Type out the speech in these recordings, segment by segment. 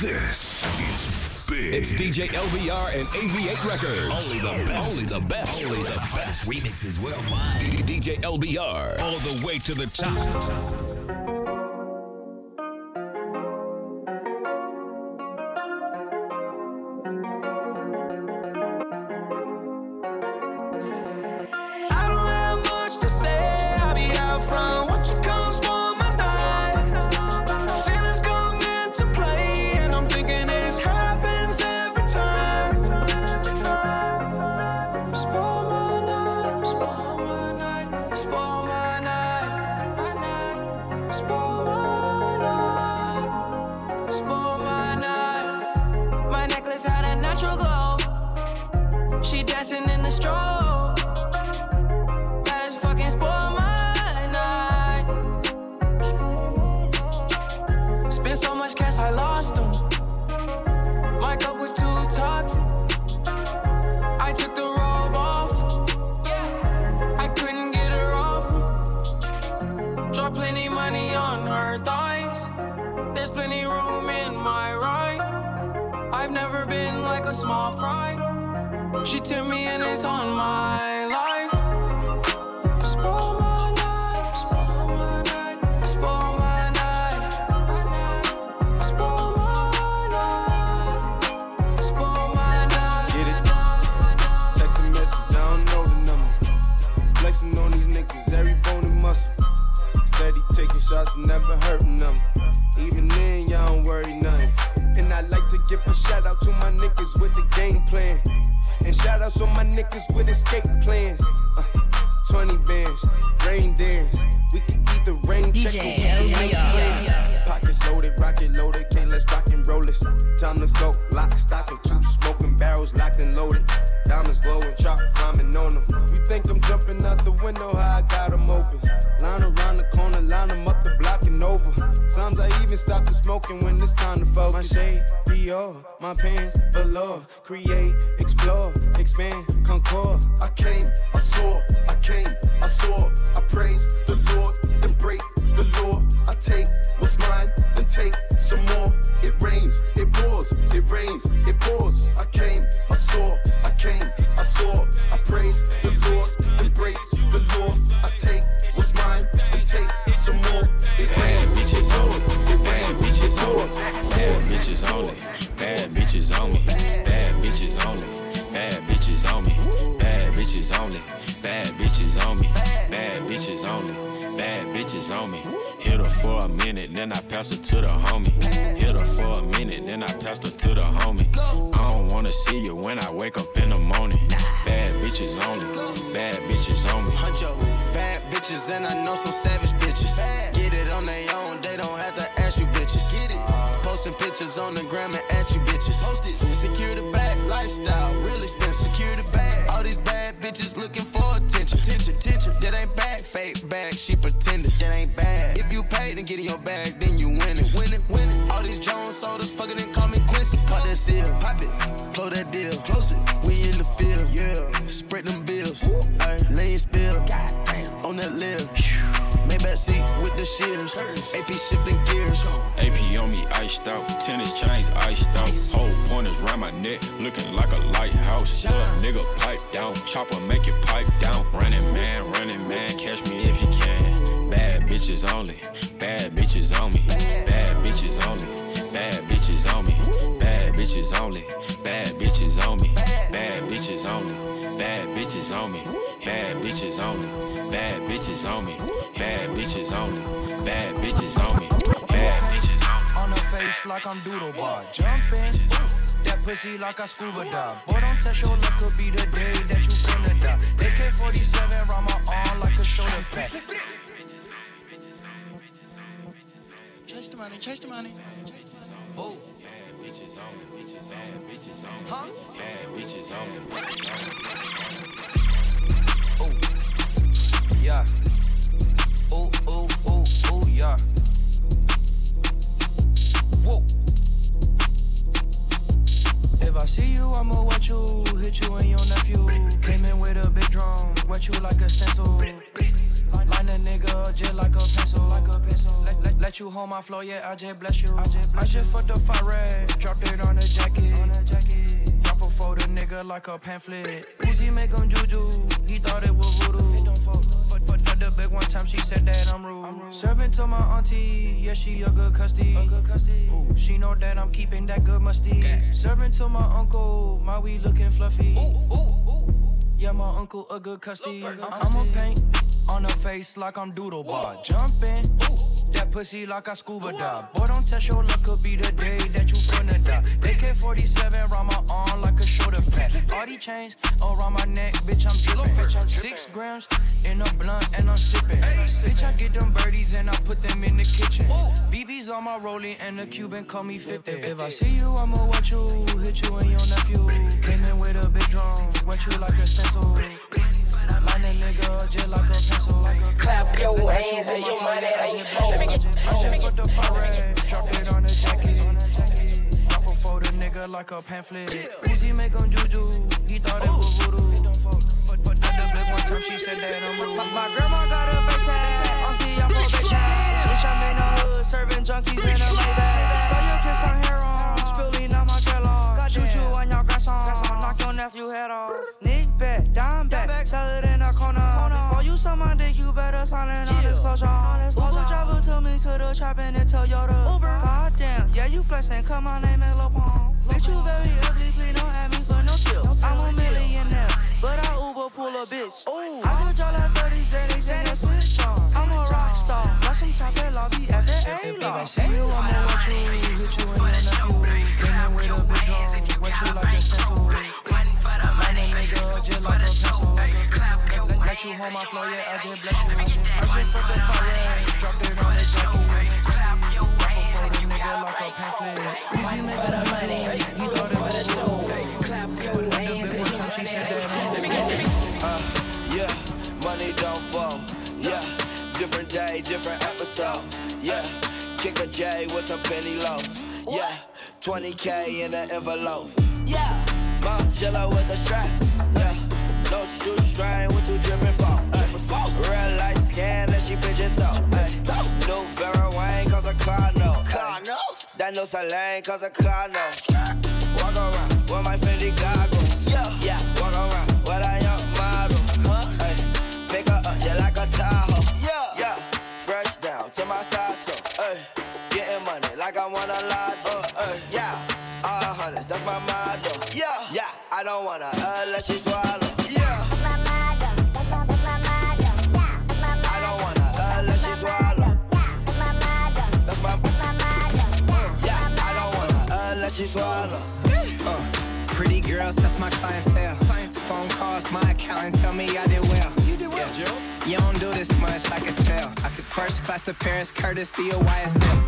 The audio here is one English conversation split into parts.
This is big. It's DJ LBR and AV8 Records. Only the best. Only the best. Only the best. Remixes worldwide. DJ LBR. All the way to the top. Dance. We can eat the rain check DJ we can make LBR. Pockets loaded, rocket loaded, can't let's rock and roll this. Time to go, lock, stock, and two barrels locked and loaded. Diamonds glowing, chop climbing on them. You think I'm jumping out the window, how I got 'em open. Line around the corner, line 'em up the block and over. Sometimes I even stop the smoking when it's time to focus. My shade, Dior, my pants, velour. Create, explore, expand, concord. I came, I saw, I came, I saw, I praise the Lord, then break the law. I take what's mine, then take some more. It rains, it pours, it rains, it pours. I came, I saw, I came, I saw, I praise the Lord, then break the law. I take what's mine, then take some more. It rains, it pours, it rains, it pours. Bad bitches only. Bad bitches on me. Bad bitches only. Bad bitches on me. Bad bitches only. Bad bitches on me. Bad bitches only. Bad bitches on me. Hit her for a minute, then I pass her to the homie. Hit her for a minute, then I pass her to the homie. I don't wanna see you when I wake up in the morning. Bad bitches only. Bad bitches on me. Huncho, bad bitches, and I know some savage bitches. Get it on their own, they don't have to ask you bitches. Get it. Posting pictures on the gram and at you bitches. Secure the bag, lifestyle, real expensive. Secure the bag. All these bad bitches looking for attention. Attention, attention. That ain't bad, fake bag, she pretended. That ain't bad. If you pay, then get in your bag, then you win it. Win it, win it. All these Jones sodas fucking and call me Quincy. Pop that seal, pop it, close that deal, close it. We in the field, yeah. Spread them bills, Ay, lay spill, on that lip. Maybach seat with the shears, AP shifting gears. AP on me iced out, tennis chains iced out. Whole pointers round my neck, looking like a lighthouse. Little nigga pipe down, chopper make it pipe down. Running man, running man, bitches only, bad bitches on me. Bad bitches only, bad bitches on me. Bad bitches only, bad bitches on me. Bad bitches only, bad bitches on me. Bad bitches only, bad bitches on me. Bad bitches only, bad bitches on me. Bad bitches only. on her face like I'm doodle bar. Jumping, that pussy like I scuba dive. Boy, don't touch your luck, could be the day that you finna die. AK 47 round my arm like a shoulder pad. Chase the money, chase the money. Oh, Bitches only, bitches only, bitches only. Huh? Bad bitches only. oh, yeah. Oh, oh, oh, oh, yeah. Whoa. If I see you, I'ma wet you, hit you and your nephew. Came in with a big drum, wet you like a stencil. Line a nigga just like a pencil, like a pencil. Let, let, let you hold my floor, yeah, I just bless you. I just, bless I just fucked up fire red, dropped it on the jacket. On the jacket. Drop a photo, nigga, like a pamphlet. Uzi make him juju, he thought it was voodoo. It don't fuck, fuck, fuck, fuck the big one time, she said that I'm rude. I'm rude. Serving to my auntie, yeah, she a good custody. A good custody. Ooh, she know that I'm keeping that good musty. Okay. Serving to my uncle, my weed looking fluffy. Ooh, ooh, ooh. Yeah, my uncle a good custody. I'ma paint on her face like I'm doodle bar. Jumping. That pussy like I scuba dive. Boy, don't test your luck, could be the day that you finna die. AK 47 around my arm like a shoulder pad. All these chains around my neck, bitch, I'm drippin'. Six grams in a blunt and I'm sippin'. Bitch, I get them birdies and I put them in the kitchen. BB's on my rollie and the Cuban call me 50. If I see you, I'ma watch you, hit you and your nephew. Came in with a big drum, wet you like a stencil. Lightning nigga, just like a pencil. Like a Clap your hands and your money ain't full. Let me get, let me get. the fire, drop it on the jacket. Drop a photo nigga like a pamphlet. Uzi make him juju, he thought it was voodoo. Fuck, fuck the flip one time, she said that I'm rude. My grandma got a fake tag, auntie I'm a bitch Bitch I'm in the hood, serving junkies in a Maybach. So you kiss on hair on, spilling on my Kellogg. Choo choo on your grass on, knock your nephew head off. Nick back, down back, you suck my dick, you better sign it on disclosure. Uber driver took me to the trap in a Toyota. Uber, goddamn, yeah you flexing, cause my name is Lil Bitch, you very ugly, please don't have me for no tip. I'm a millionaire, but I Uber pull a bitch. Ooh. I could draw like 30 Xanax and a switch on. I'm a rock star, got some top and lobby at the A If I you, I'ma watch you, hit you in your nephew. Came in with a big drum, wet you like a stencil. My name nigga, just like a pencil. Let you hold my flow, yeah, I just bless you. I just fucked the fire, dropped it on the jacket. Drop a photo, nigga, like a pamphlet. Uzi make a money, he thought it was cool. Clap your hands and your she said that Uh, yeah, money don't fall. Yeah, different day, different episode. Yeah, kick a J with some penny loaves. Yeah, 20k in an envelope. Yeah, Mom, Margiela with a strap. Yeah, no shoestring with two dripping fall. Real light scan that she pigeon toe. New Vera Wang cause a car no. Car no? That no Salane cause a car no. Walk around with my Fendi goggles. Yeah, yeah. Walk around with a young model. Ay, pick her up just like a Tahoe. Yeah, yeah. Fresh down to my side so. Ay, getting money like I want a lot. Uh, ay, yeah. All hundreds, that's my motto. Yeah, yeah. I don't wanna uh, let calls, my accountant tell me I did well. You did well, Joe. You don't do this much, I could tell. I could first class to Paris, courtesy of YSL.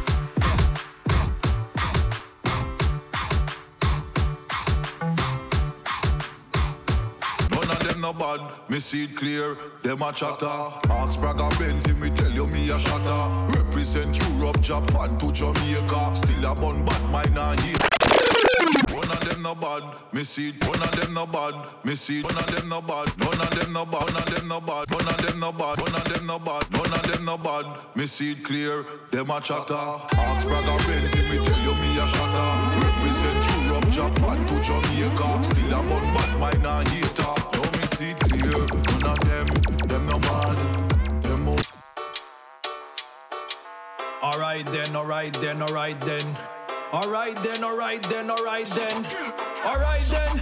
None of them no bad, me see it clear. Them a chatter. Ask Braga Benz, me tell you me a shatter. Represent Europe, Japan to Jamaica. Still a bun bad, mine and here. One of them no bad, me see it. One of them no bad, me see it. One of them no bad, none of them no bad, one of them no bad, one of them no bad, one of them no bad, none of them no bad. Me see it clear, them a chatter. Ask Braga Benz, me tell you me a shatter. Represent Europe, Japan to Jamaica. Still a bun bad, mine and hater. Now me see it clear, none of them, them no bad. Them mo- Alright then, alright then, alright then. Alright then, alright then, alright then. Alright then.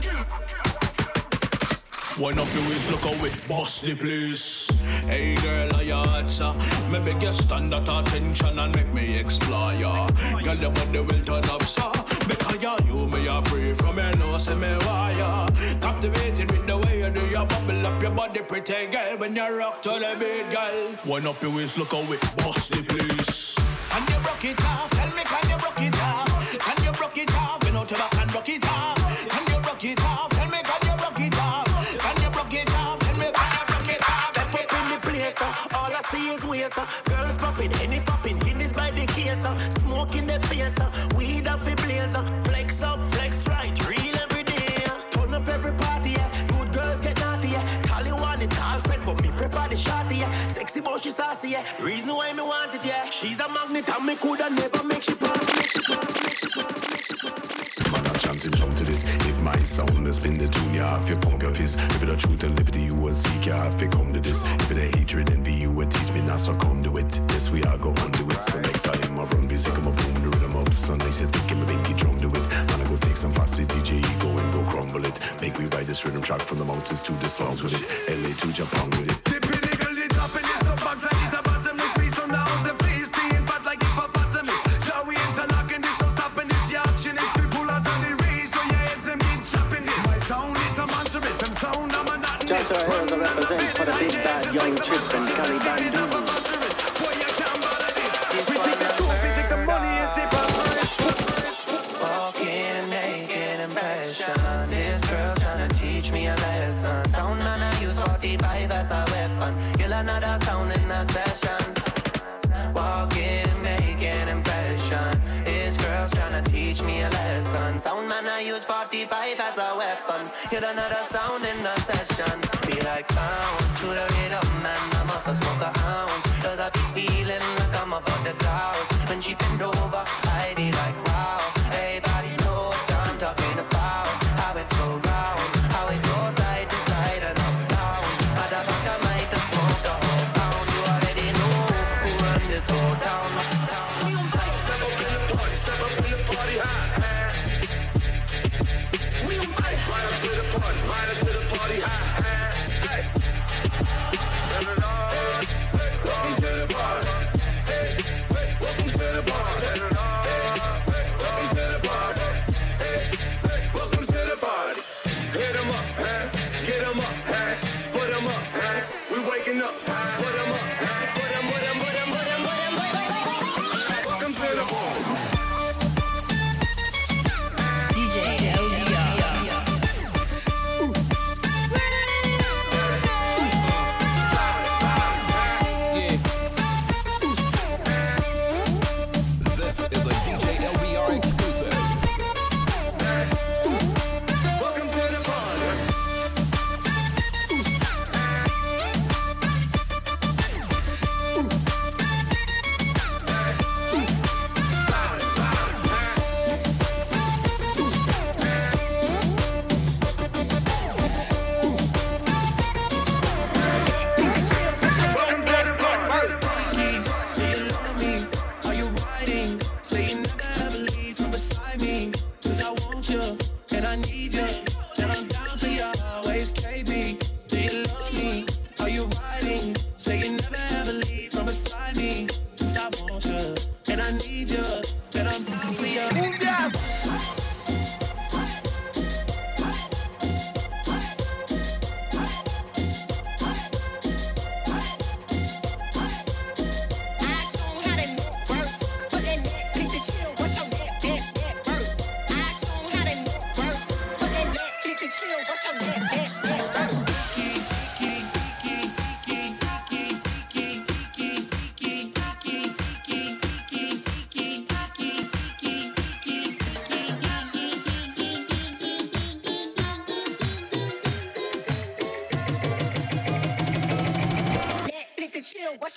Wind up your waist, look away, bust the place. Hey girl, are you hot, sir? Me beg you stand at attention and make me explore ya. Girl, your body will turn up, sir. Because ya, you me a pray from your nose, say me wire. Captivated with the way you do your bubble up your body, pretty girl. When you rock to the beat, girl. Wind up your waist, look away, bust the place. Can you broke it off? Tell me, can you broke it We face. Uh, weed off the blaze. Uh, flex up, flex right, real every day. Uh. Turn up every party. Yeah. Good girls get naughty. Yeah. Call you one, it's all friend, but me prefer the shotty. Yeah. Sexy, but she saucy, Yeah. Reason why me want it, yeah. She's a magnet and me coulda never make she pop. sound that's been the tune, yeah. If you punk if it the truth and liberty you will seek, yeah. If you come to this, if it the hatred, envy, you will teach me not come to it. Yes, we are go to it. So next time I run, be sick of my boom, the rhythm of Sunday, say, think him a binky drum to it. Man, I go take some fast DJ ego and go crumble it. Make me ride this rhythm track from the mountains to the slums with it. LA to Japan with it. Dip it, niggle it up in this, the bugs, I eat young Tristan Caliban do. We take the truth, we take the money, and passion. This girl trying teach me a lesson. Sound I use 45 as a weapon. Kill another sound in a session. Walking naked and passion. This girl trying teach me a lesson. Sound I use 45 as a weapon. Kill another sound in a session. Be like.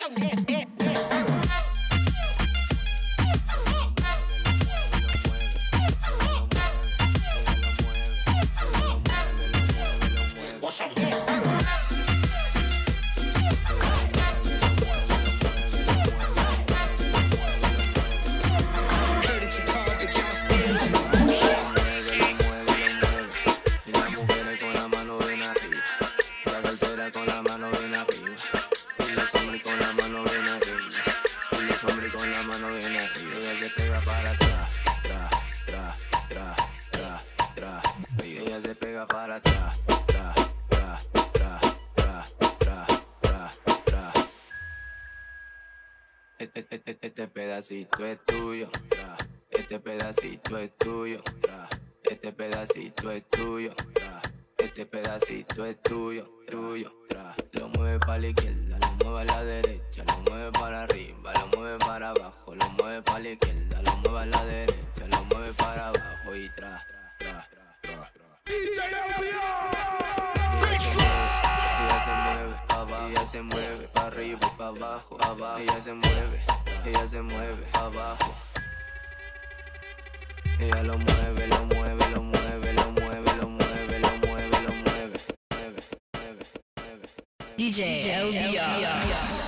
Russian. pedacito es tuyo, este pedacito es tuyo, este pedacito es tuyo, este pedacito es tuyo. DJ, DJ LBR. LBR.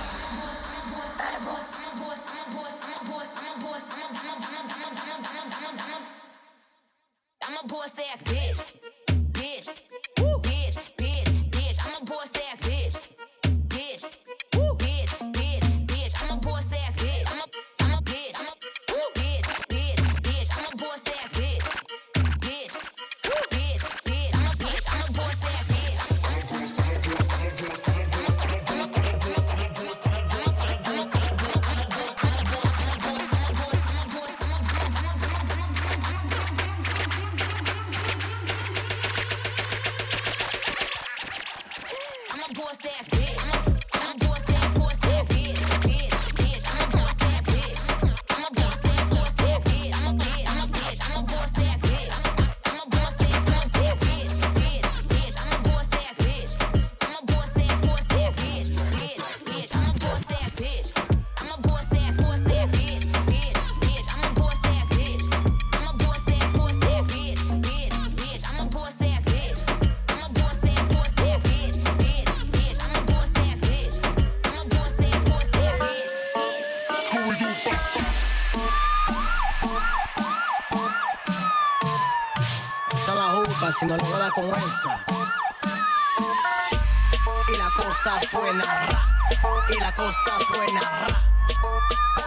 Suena ra. Y la cosa suena ra.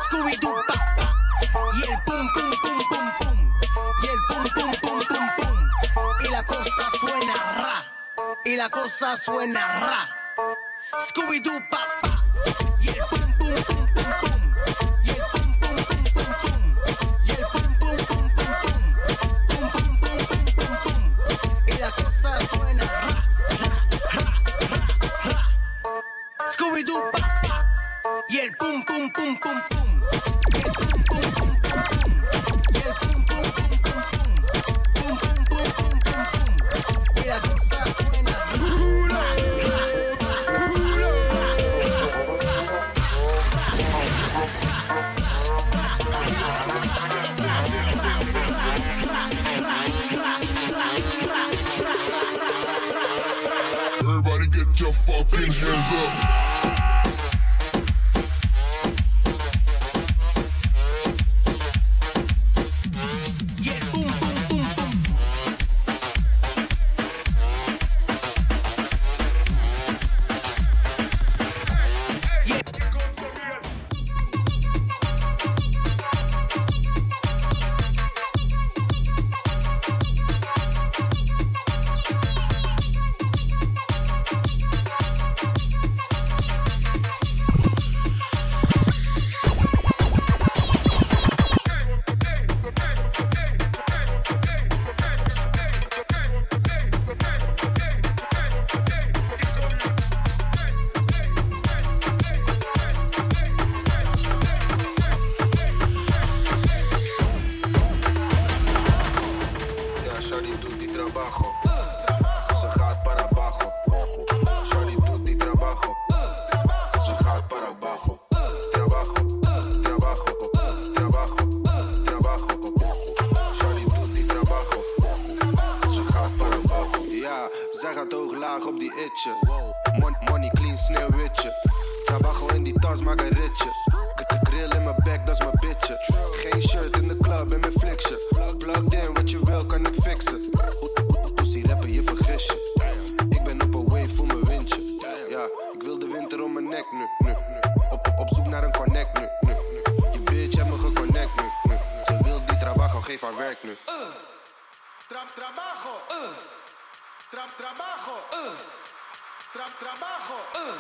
Scooby-Doo pa pa. Y el pum pum pum pum pum. Y el pum pum pum pum pum. Y la cosa suena ra. Y la cosa suena ra. Scooby-Doo pa pa. Zij gaat hoog laag op die itje. Mon money clean sneeuwwitje. Trabajo in die tas, maak een ritje. K- Grill in mijn bek, dat is mijn bitje. Geen shirt in de club en mijn fliksje. Plugged in, wat je wil kan ik fixen. Pussy rappen, je vergis je. Ik ben op een wave voor mijn windje. Ja, ik wil de winter om mijn nek nu. nu. Op, op zoek naar een connect nu. nu. Je bitch heeft me geconnect nu. nu. Ze wil die trabajo, geef haar werk nu. Trap trabajo. Trap trabajo. Uh. Trap trabajo. Uh.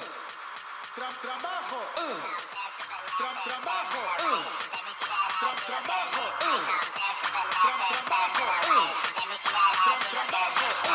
Trap trabajo. Uh. Trap trabajo. Trap trabajo. Trap trabajo. Trap Let me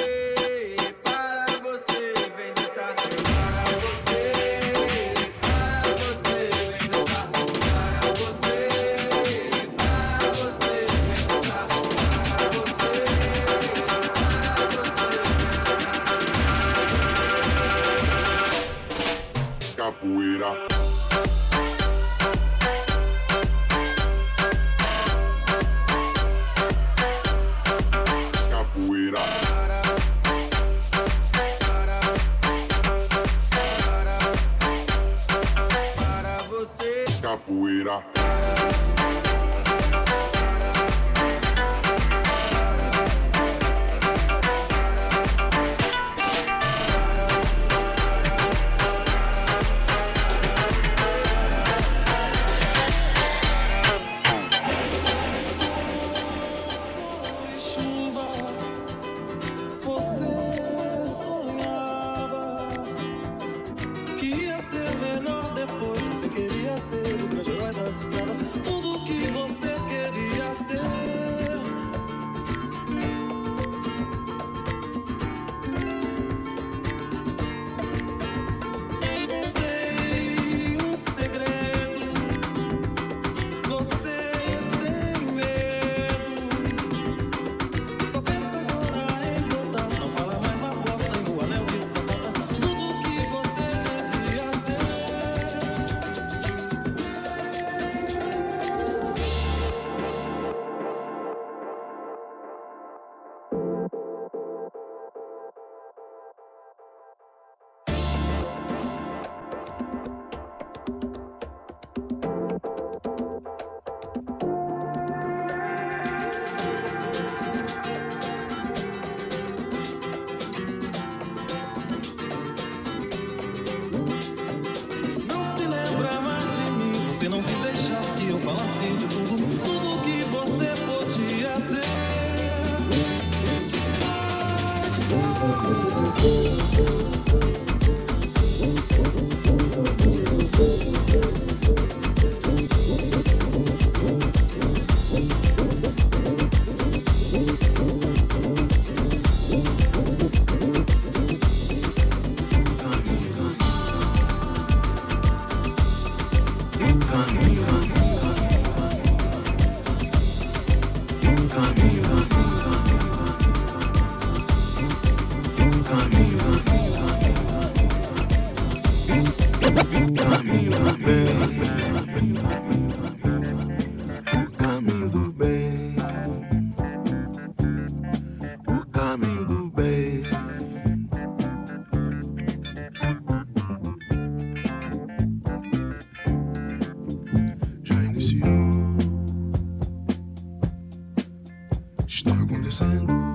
acontecendo.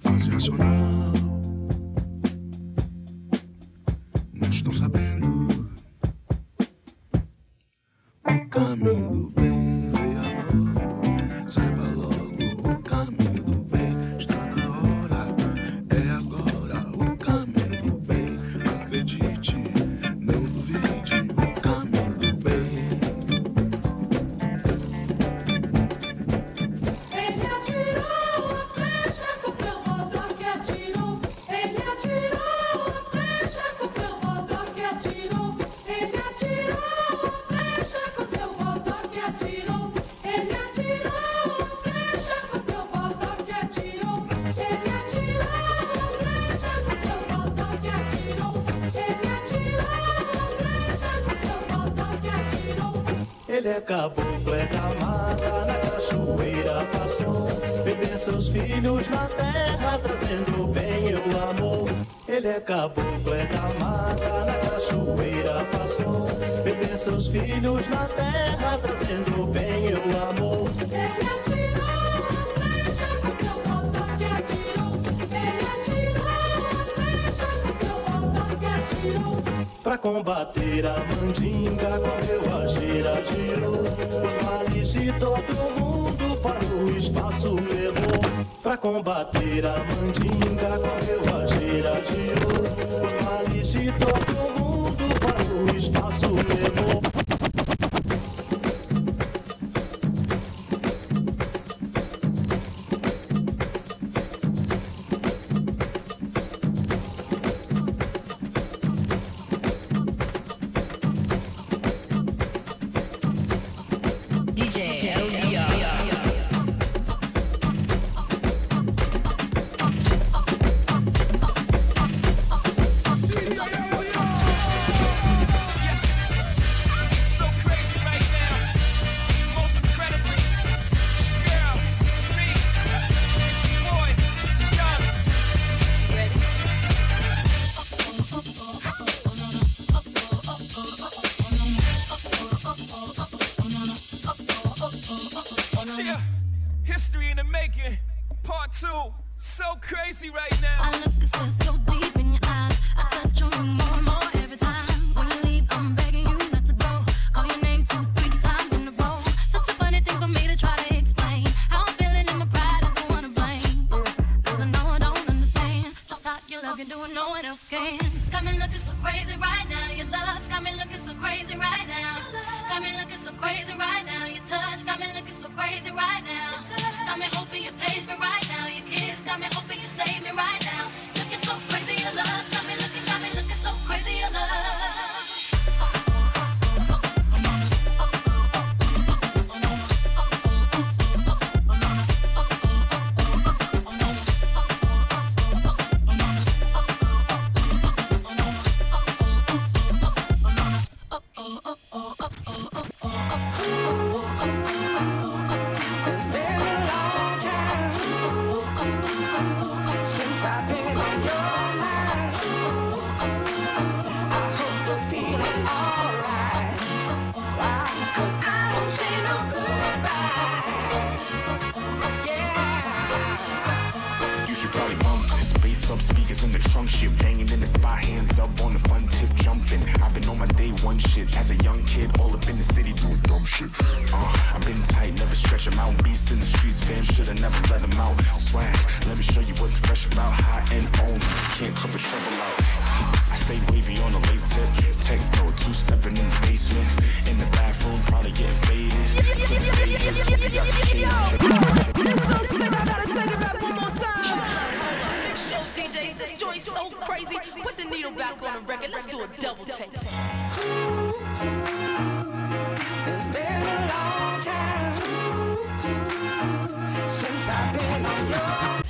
Fazia sonar. caboclo, é da mata, na cachoeira passou. Bebê seus filhos na terra, trazendo bem e o amor. Ele é caboclo, é da mata, na cachoeira passou. Bebê seus filhos na terra, trazendo bem e o amor. Para combater a mandinga correu a gira, girou Os males de todo mundo para o espaço levou Pra combater a mandinga correu a gira, girou Os males de todo mundo para o espaço levou You should probably bump this bass up, speakers in the trunk shit banging in the spot hands up on the fun tip jumping. I've been on my day one shit as a young kid all up in the city doing dumb shit. Uh, i've been tight never stretch them out. Beast in the streets fam should have never let them out. Swag let me show you what's fresh about. High and only can't cut the trouble out. I stay wavy on the late tip. Techno, two stepping in the basement. In the bathroom, probably getting faded. Until the day hits, hope you got some shades. Big show DJs, this joint's so crazy. Put the needle back on the record. Let's do a double take. It's been a long time since I've been on your.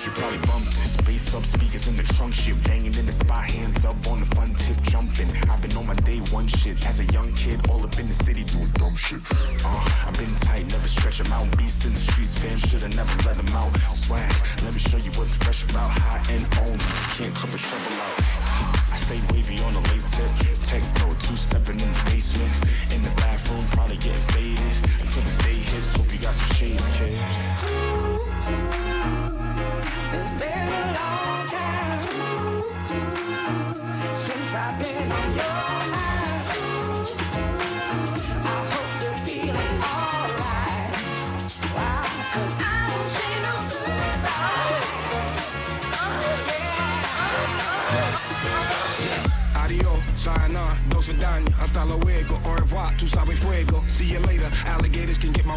Should probably bump this. Bass up, speakers in the trunk shit. Banging in the spot, hands up on the fun tip, jumping. I've been on my day one shit. As a young kid, all up in the city doing dumb shit. Uh, I've been tight, never stretch 'em out. Beast in the streets, fam, should've never let 'em out. Swag, let me show you what's fresh about. High and only, can't cut the trouble out. I stay wavy on the late tip. Techno, two stepping in the basement. In the bathroom,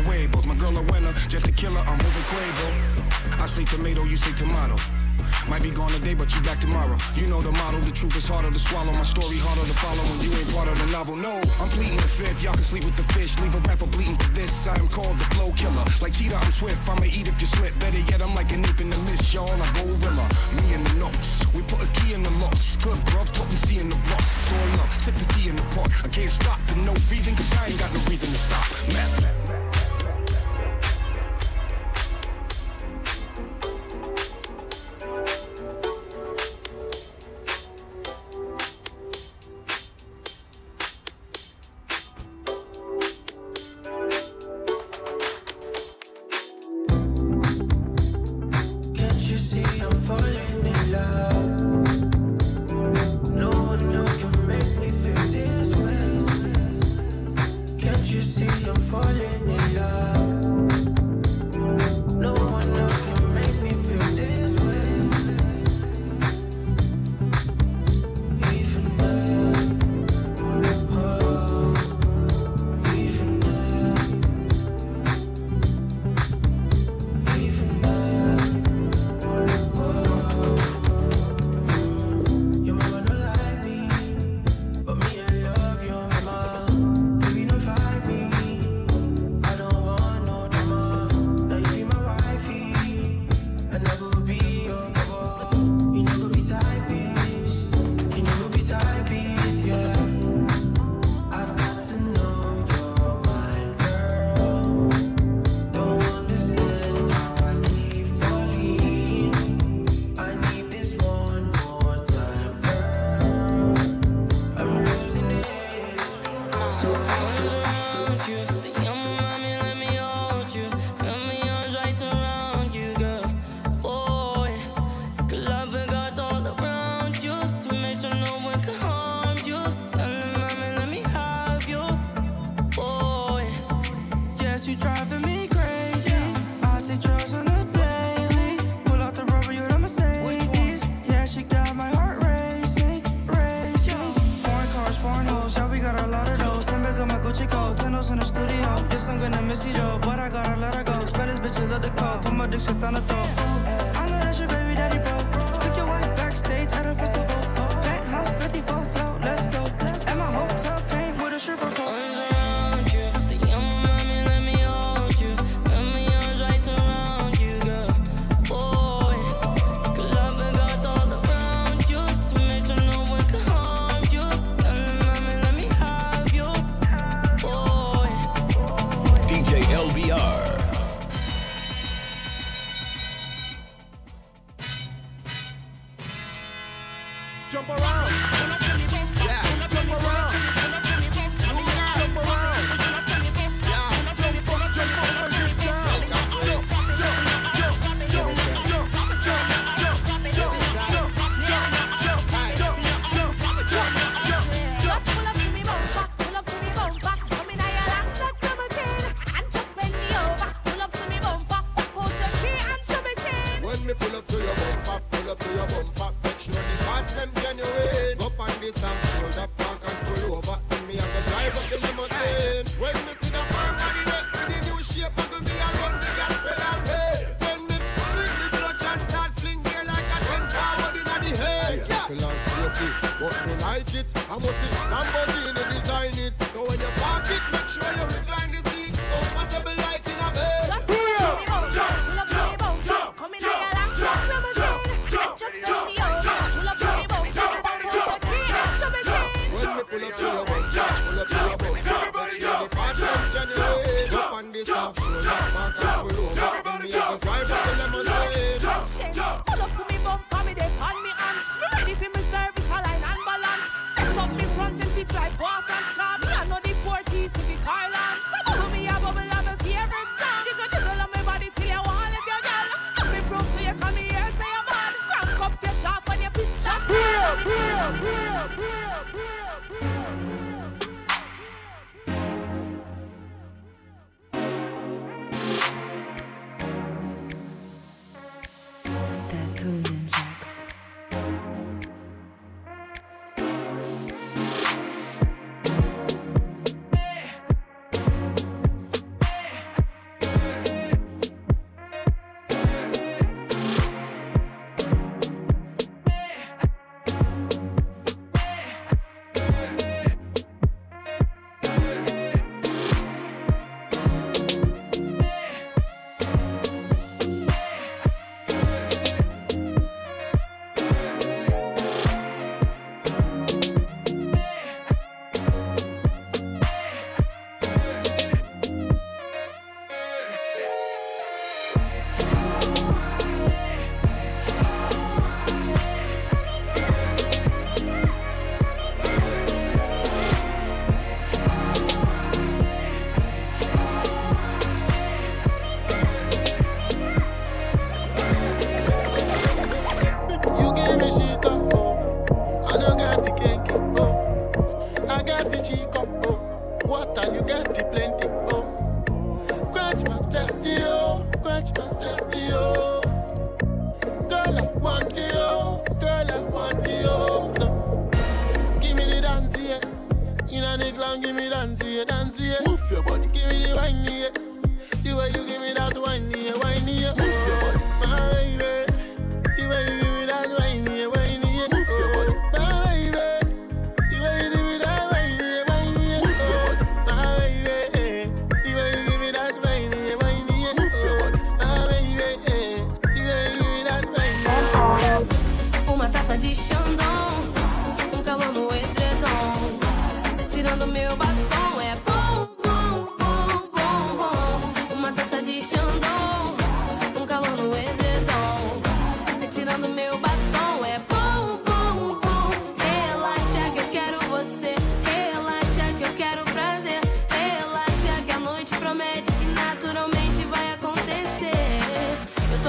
my. Both my girl a winner, just a killer, I'm moving Quavo. I say tomato, you say tomato. Might be gone today, but you back tomorrow. You know the motto, the truth is harder to swallow. My story harder to follow when you ain't part of the novel. No, I'm pleading the fifth. Y'all can sleep with the fish. Leave a rapper bleeding for this. I am called the flow killer. Like cheetah, I'm swift. I'ma eat if you slip. Better yet, I'm like a nip in the mist, y'all. I gorilla. Me and the notes. We put a key in the locks. Good bruv, see in the box. So love, sip the tea in the pot. I can't stop for no reason, cause I ain't got no reason to stop. Meth.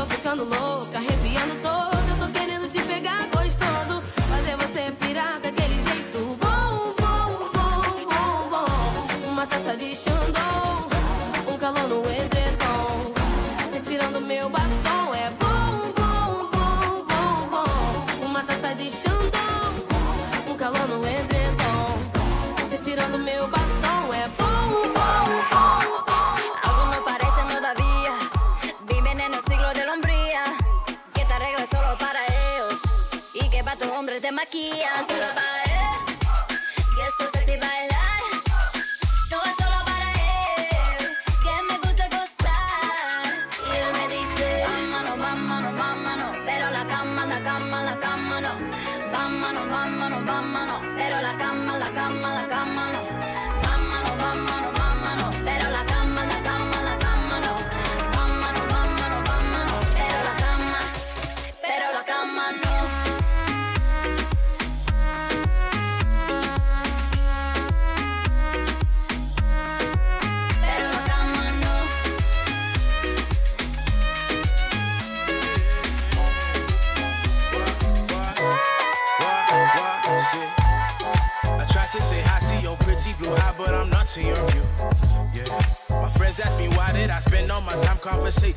ficando louca, arrepiando todo.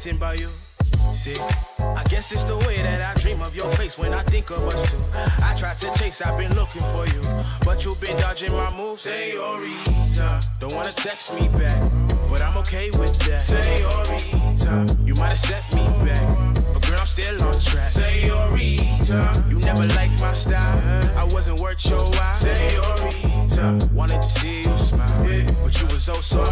written by you. See, I guess it's the way that I dream of your face when I think of us two. I try to chase, I've been looking for you, but you've been dodging my moves. Senorita, don't wanna text me back, but I'm okay with that. Senorita, you might have set me back, but girl I'm still on track. Senorita, you never liked my style, I wasn't worth your while. Senorita, wanted to see you smile, but you was oh so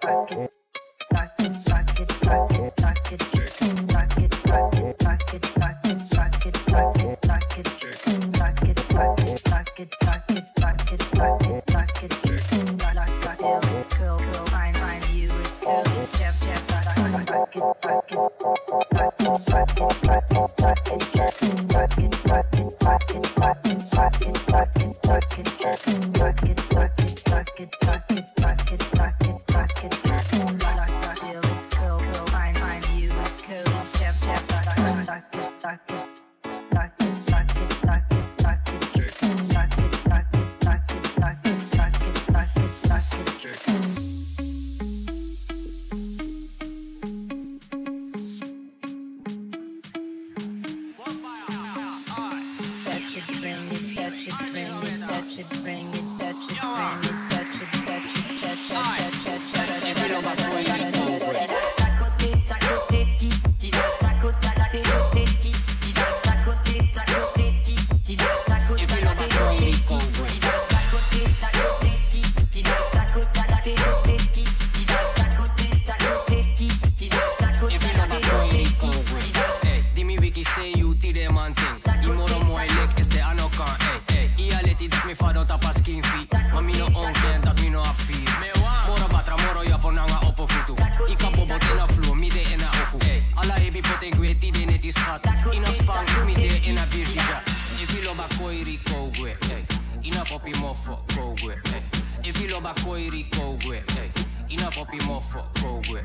could, I. up him for go eh. If you love a coiri go eh. Enough up him off for go eh.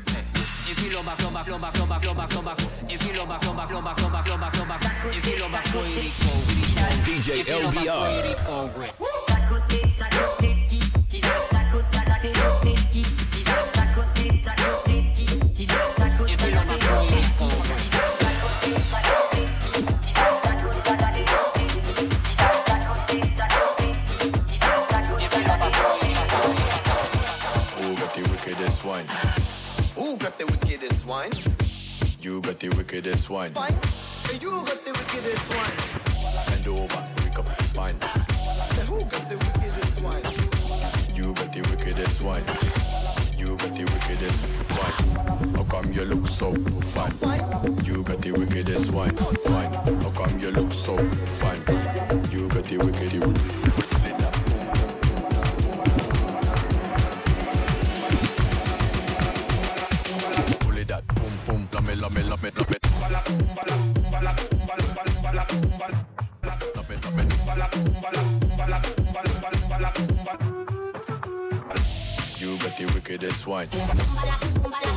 If you love a club back, club back, club back, club back, club back. If you love a club back, club back, club back, club back, club back. If you love a coiri go with DJ LBR. Tacote, tacote, qui, qui, tacote, tacote, qui, qui, tacote, tacote, qui, qui, tacote. wine. You got the wickedest wine. Fine. You got the wickedest wine. Bend over, pick up his wine. Say who got the wickedest wine? You got the wickedest wine. You got the wickedest wine. How come you look so fine? You got the wickedest wine. Fine. How come you look so fine? You got the wickedest wine. love it, love it, love it. You got the wickedest wine.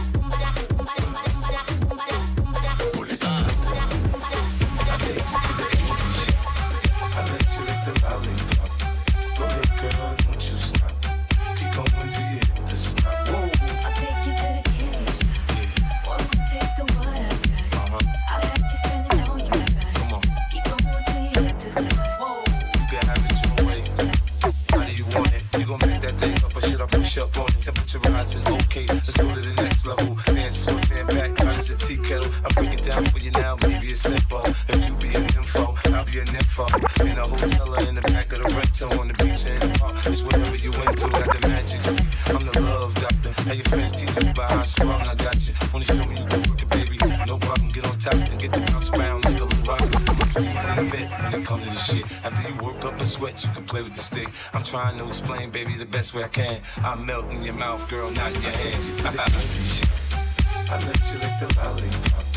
to explain, baby, the best way I can. I'm melting your mouth, girl, not your hand. I let you lick the lollipop.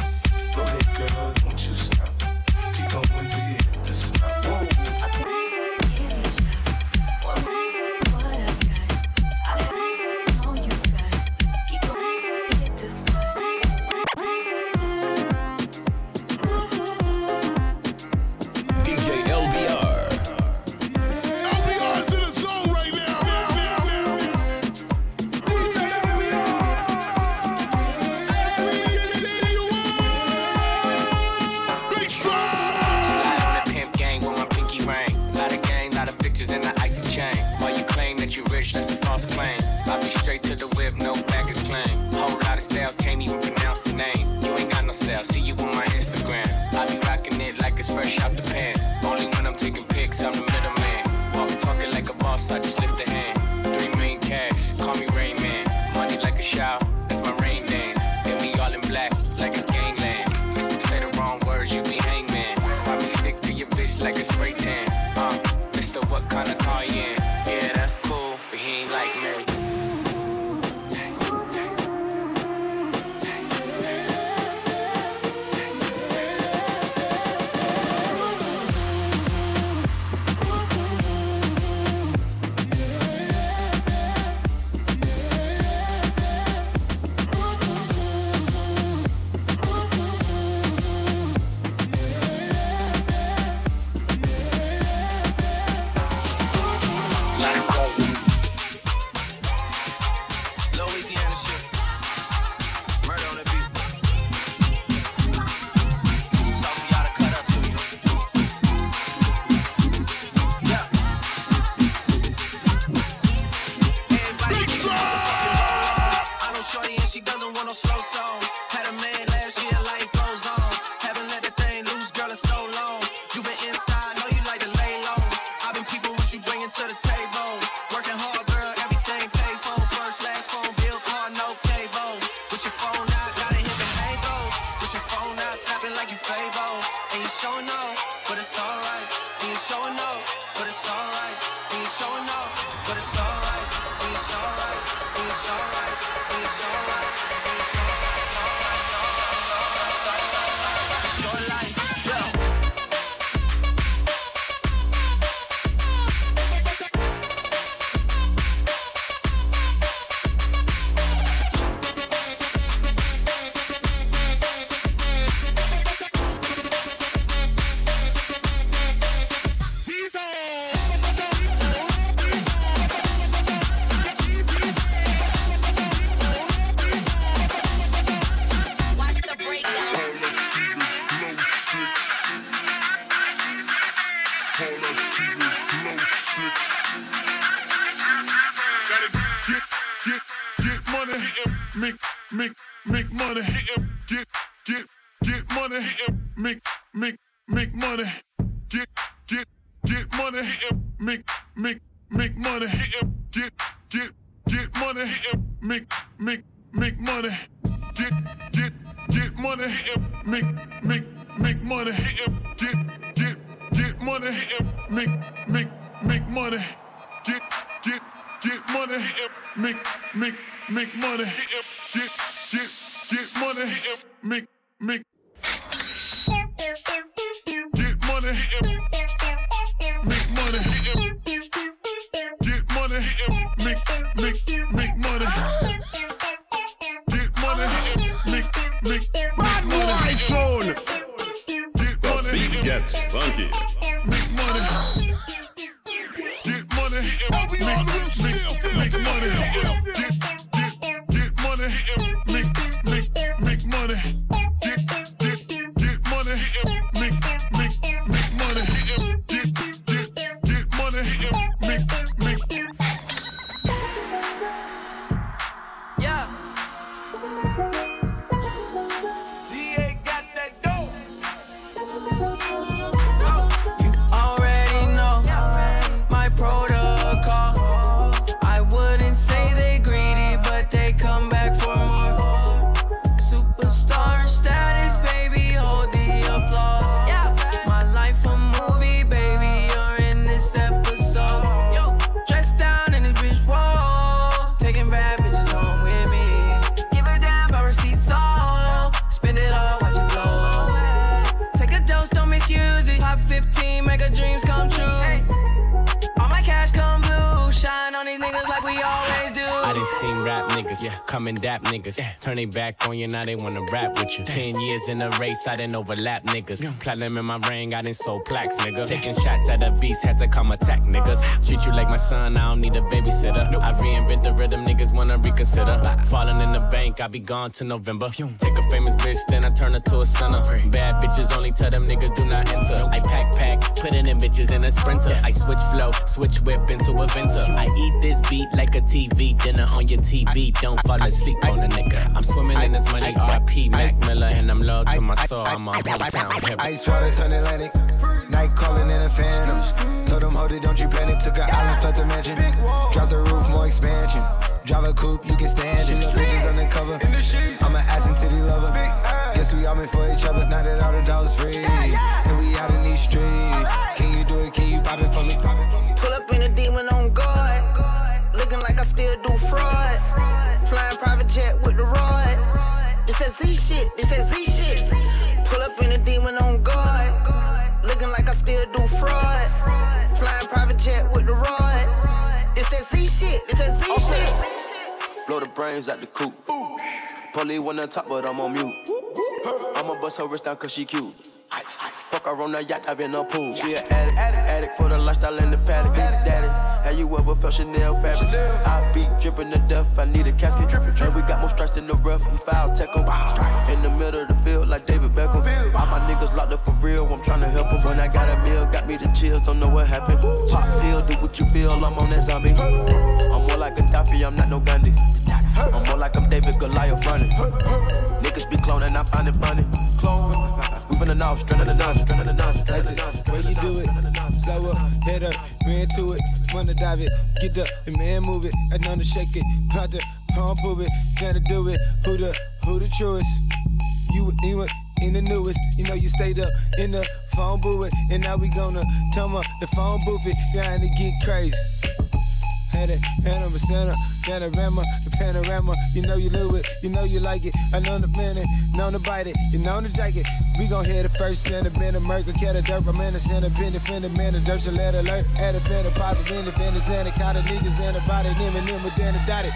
get, get, get money. Make, make, make money. Rap niggas come and dap niggas. Turn they back on you, now they wanna rap with you. Ten years in a race, I didn't overlap niggas. Platinum in my ring, I didn't sold plaques, nigga. Taking shots at the beast, had to come attack niggas. Treat you like my son, I don't need a babysitter. I reinvent the rhythm, niggas wanna reconsider. Falling in the bank, I be gone to November. Take a famous bitch, then I turn her to a sinner. Bad bitches only tell them niggas do not enter. I pack pack, putting in bitches in a sprinter. I switch flow, switch whip into a venter. I eat this beat like a TV dinner on your TV. Don't fall asleep on a nigga. I'm swimming in this money, RP Mac Miller, and I'm loyal to my soul. I'm a hometown hero. Ice water turn Atlantic. Night calling in a phantom. Told them, hold it, don't you panic. Took an island, left the mansion. Drop the roof, more expansion. Drive a coupe, you can stand it. Bitches undercover. I'm an ass and titty lover. Guess we all meant for each other. Now that all the dogs free. And we out in these streets. Can you do it? Can you pop it for me? Pull up in a demon on guard. Looking like I still do fraud. Flying private jet with the rod. It's that Z shit, it's that Z shit. Pull up in a demon on guard. Looking like I still do fraud. Flying private jet with the rod. It's that Z shit, it's that Z shit. Blow the brains out the coop. Polly one on top, but I'm on mute. I'ma bust her wrist down cause she cute. Fuck her on the yacht, I've been a pool. She an addict, addict, addict for the lifestyle in the paddock. Daddy, have you ever felt Chanel fabric? I be dripping to death, I need a casket. And we got more strikes in the rough, we foul tech 'em. In the middle of the field, like David Beckham. All my niggas locked up for real, I'm tryna help 'em. When I got a meal, got me the chills, don't know what happened. Pop pill, do what you feel, I'm on that zombie. I'm more like Gaddafi, I'm not no Gandhi. I'm more like I'm David Goliath running. Niggas be cloning, I find it funny. Clone. We finna know, straight to the notch, straight to the notch, straight to the notch. Where you do it, slow up, head up, man to it, wanna dive it, get up, and man move it, I know to shake it, about to pump it, gotta do it, who the, who the truest, you, you in the newest, you know you stayed up in the phone booth, it, and now we gonna turn up the phone booth it, trying to get crazy. Had it, Panama Center, panorama, the panorama. You know you love it, you know you like it. I know the minute, know to bite it, you know the jacket. We gon' hear the first stand up in America, cat a dirt, I'm in the center, been defended, man, the dirt's a letter alert. Had a fan of pop, been defended, Santa, caught the niggas in the body, them and them, but then it dotted.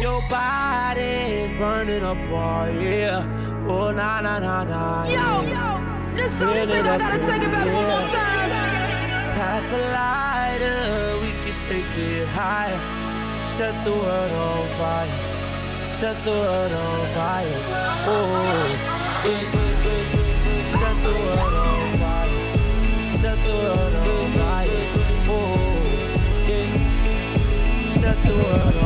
Your body's burning up, oh yeah. Oh na na na na. Yo, yo, this song is it. I gotta take it back one more time. Pass the lighter, we can take it higher. Set the world on fire. Set the world on fire. Oh, set the world on fire. Set the world on fire. Oh. Set the world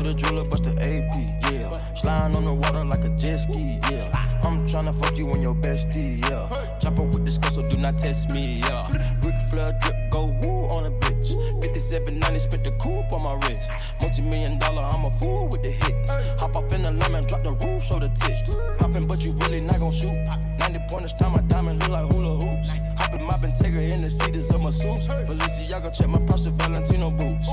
to the jeweler, bust the AP, yeah. Sliding on the water like a jet ski, yeah. I'm tryna fuck you on your bestie, yeah. Chopper with this girl, so do not test me, yeah. Ric Flair drip, go woo on a bitch. 5790, spent the coupe on my wrist. Multi million dollar, I'm a fool with the hits. Hop off in the lemon, drop the roof, show the tits. Poppin', but you really not gon' shoot. 90 pointers, time my diamond look like hula hoops. Hoppin', moppin', take her in the seats of my suits. Balenciaga, check my with Valentino boots.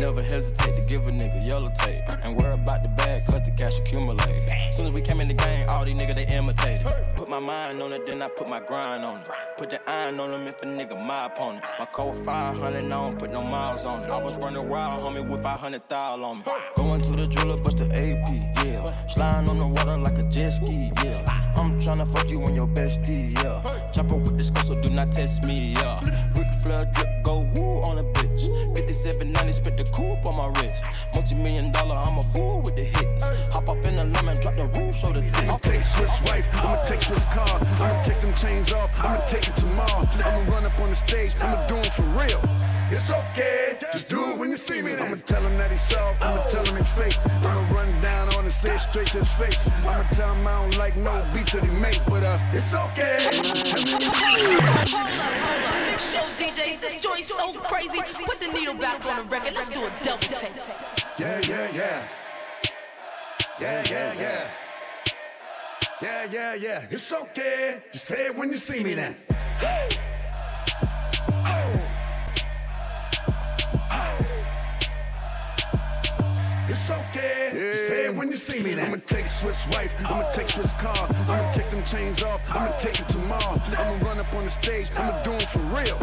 Never hesitate to give a nigga yellow tape. And worry about the bag, cause the cash accumulate. Soon as we came in the game, all these niggas they imitated. Put my mind on it, then I put my grind on it. Put the iron on them if a nigga my opponent. My code 500, I don't put no miles on it. I was running wild, homie, with 500 thou on me. Going to the jeweler, bust the AP, yeah. Sliding on the water like a jet ski, yeah. I'm tryna fuck you on your bestie, yeah. Chopper with this girl, so do not test me, yeah. Ric Flair drip, go woo on a bitch. 5790, spent the coupe on my wrist. Multi million dollar, I'm a fool with the hits. Hop off in the lemon, drop the roof, show the tits. I'll take Swiss wife, I'ma take Swiss car, I'ma take them chains off, I'ma take it tomorrow. I'ma run up on the stage, I'ma do it for real. It's okay, just do it when you see me. I'ma tell him that he's soft, I'ma tell him he's fake. I'ma run down on and say it straight to his face. I'ma tell him I don't like no beats that he make, but uh, it's okay. Big show DJs, this joint's so crazy. Put the needle back on the record. Let's do a double take. Yeah, yeah, yeah. Yeah, yeah, yeah. Yeah, yeah, yeah. It's okay. Just say it when you see me then. It's okay. Just say it when you see me. now. I'ma take Swiss wife. I'ma take Swiss car. I'ma take them chains off. I'ma take it tomorrow. I'ma run up on the stage. I'ma do it for real.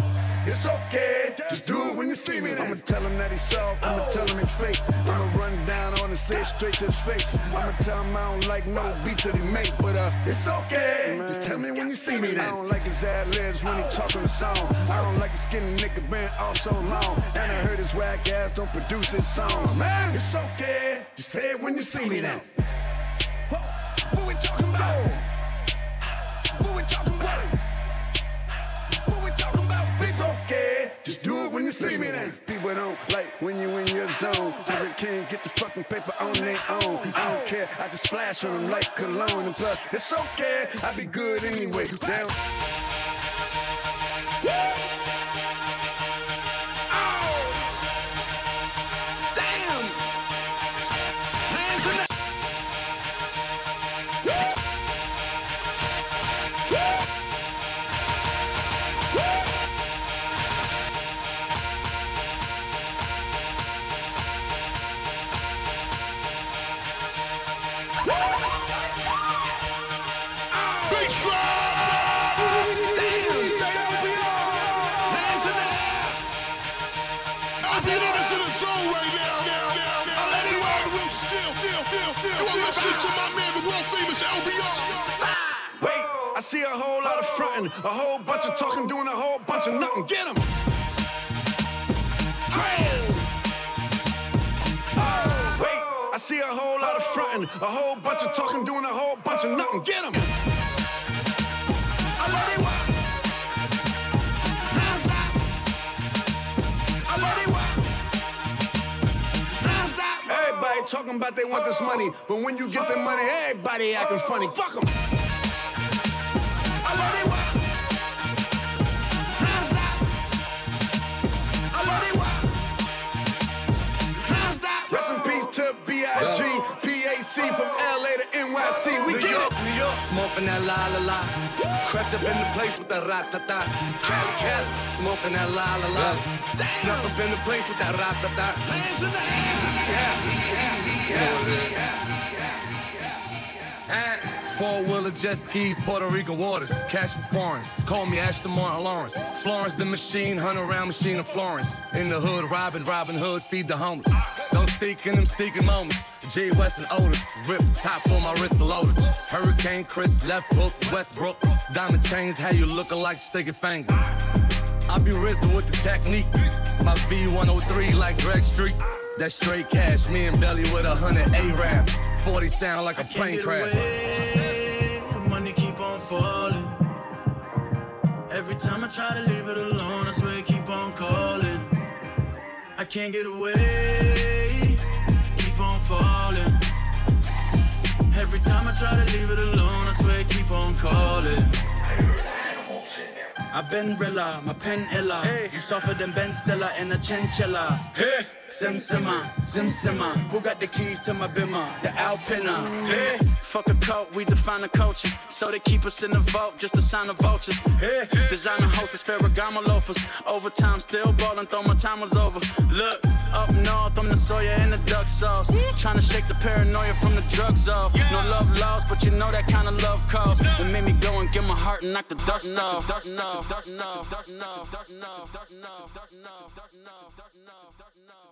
It's okay. Just do it when you see me. now. I'ma tell him that he's soft. I'ma tell him he's fake. I'ma run down on and say it straight to his face. I'ma tell him I don't like no beats that he make. But uh, it's okay. Just tell me when you see me. now. I don't like his ad libs when he talking the song. I don't like his skinny nigga been off so long. And I heard his whack ass don't produce his songs. Man, it's okay. Just say it when you see me now. What we talking about? What we talking about? What we talking about? It's okay. Just do it when you see me then. People don't like when you in your zone. They can't get the fucking paper on their own. I don't care. I just splash on them like cologne. And plus, it's okay. I be good anyway. Down. Damn! See a whole lot of frontin', a whole bunch of talking, doing a whole bunch of nothing. Get 'em! Trans! Oh, wait, I see a whole lot of frontin', a whole bunch of talking, doing a whole bunch of nothing. Get 'em! I let it. Everybody talking about they want this money, but when you get the money, everybody acting funny. Fuck 'em. From LA to NYC. We get it. New York, smoking that la la la. Crept up in the place with that rat ta ta. Cali, Cali, smoking that la la la. Snuck up in the place with that rat ta ta. Hands in the Four wheeler jet skis, Puerto Rican waters, cash for foreigns. Call me Aston Martin Lawrence. Florence the machine, hunt around machine of Florence. In the hood, robbing, Robin Hood, feed the homeless. Don't seek in them seeking moments. G West and Otis, rip top on my wrist of Lotus. Hurricane Chris, left hook, Westbrook. Diamond chains, how you looking like sticky fingers. I be risen with the technique. My V103 like Greg Street. That straight cash, me and Belly with a hundred A-rap. 40 sound like a plane crash. Money keep on falling. Every time I try to leave it alone, I swear it keep on calling. I can't get away. Keep on falling. Every time I try to leave it alone, I swear it keep on calling. I've been rilla, my pen illa. You suffer than Ben Stiller in a chinchilla. Hey, Sim Simma, Sim Simma. Who got the keys to my bimmer? The Alpina. Hey, fuck a coat, we define the culture. So they keep us in the vault, just to sign of vultures. Hey, designer hostess, Ferragamo loafers. Overtime, still ballin', thought my time was over. Look, up north, I'm the Sawyer in the duck sauce. Tryna shake the paranoia from the drugs off. No love lost, but you know that kind of love calls. It made me go and get my heart and knock the. Dust off, dust off, dust off, dust off, dust off, dust off, dust off, dust off, dust off, dust off.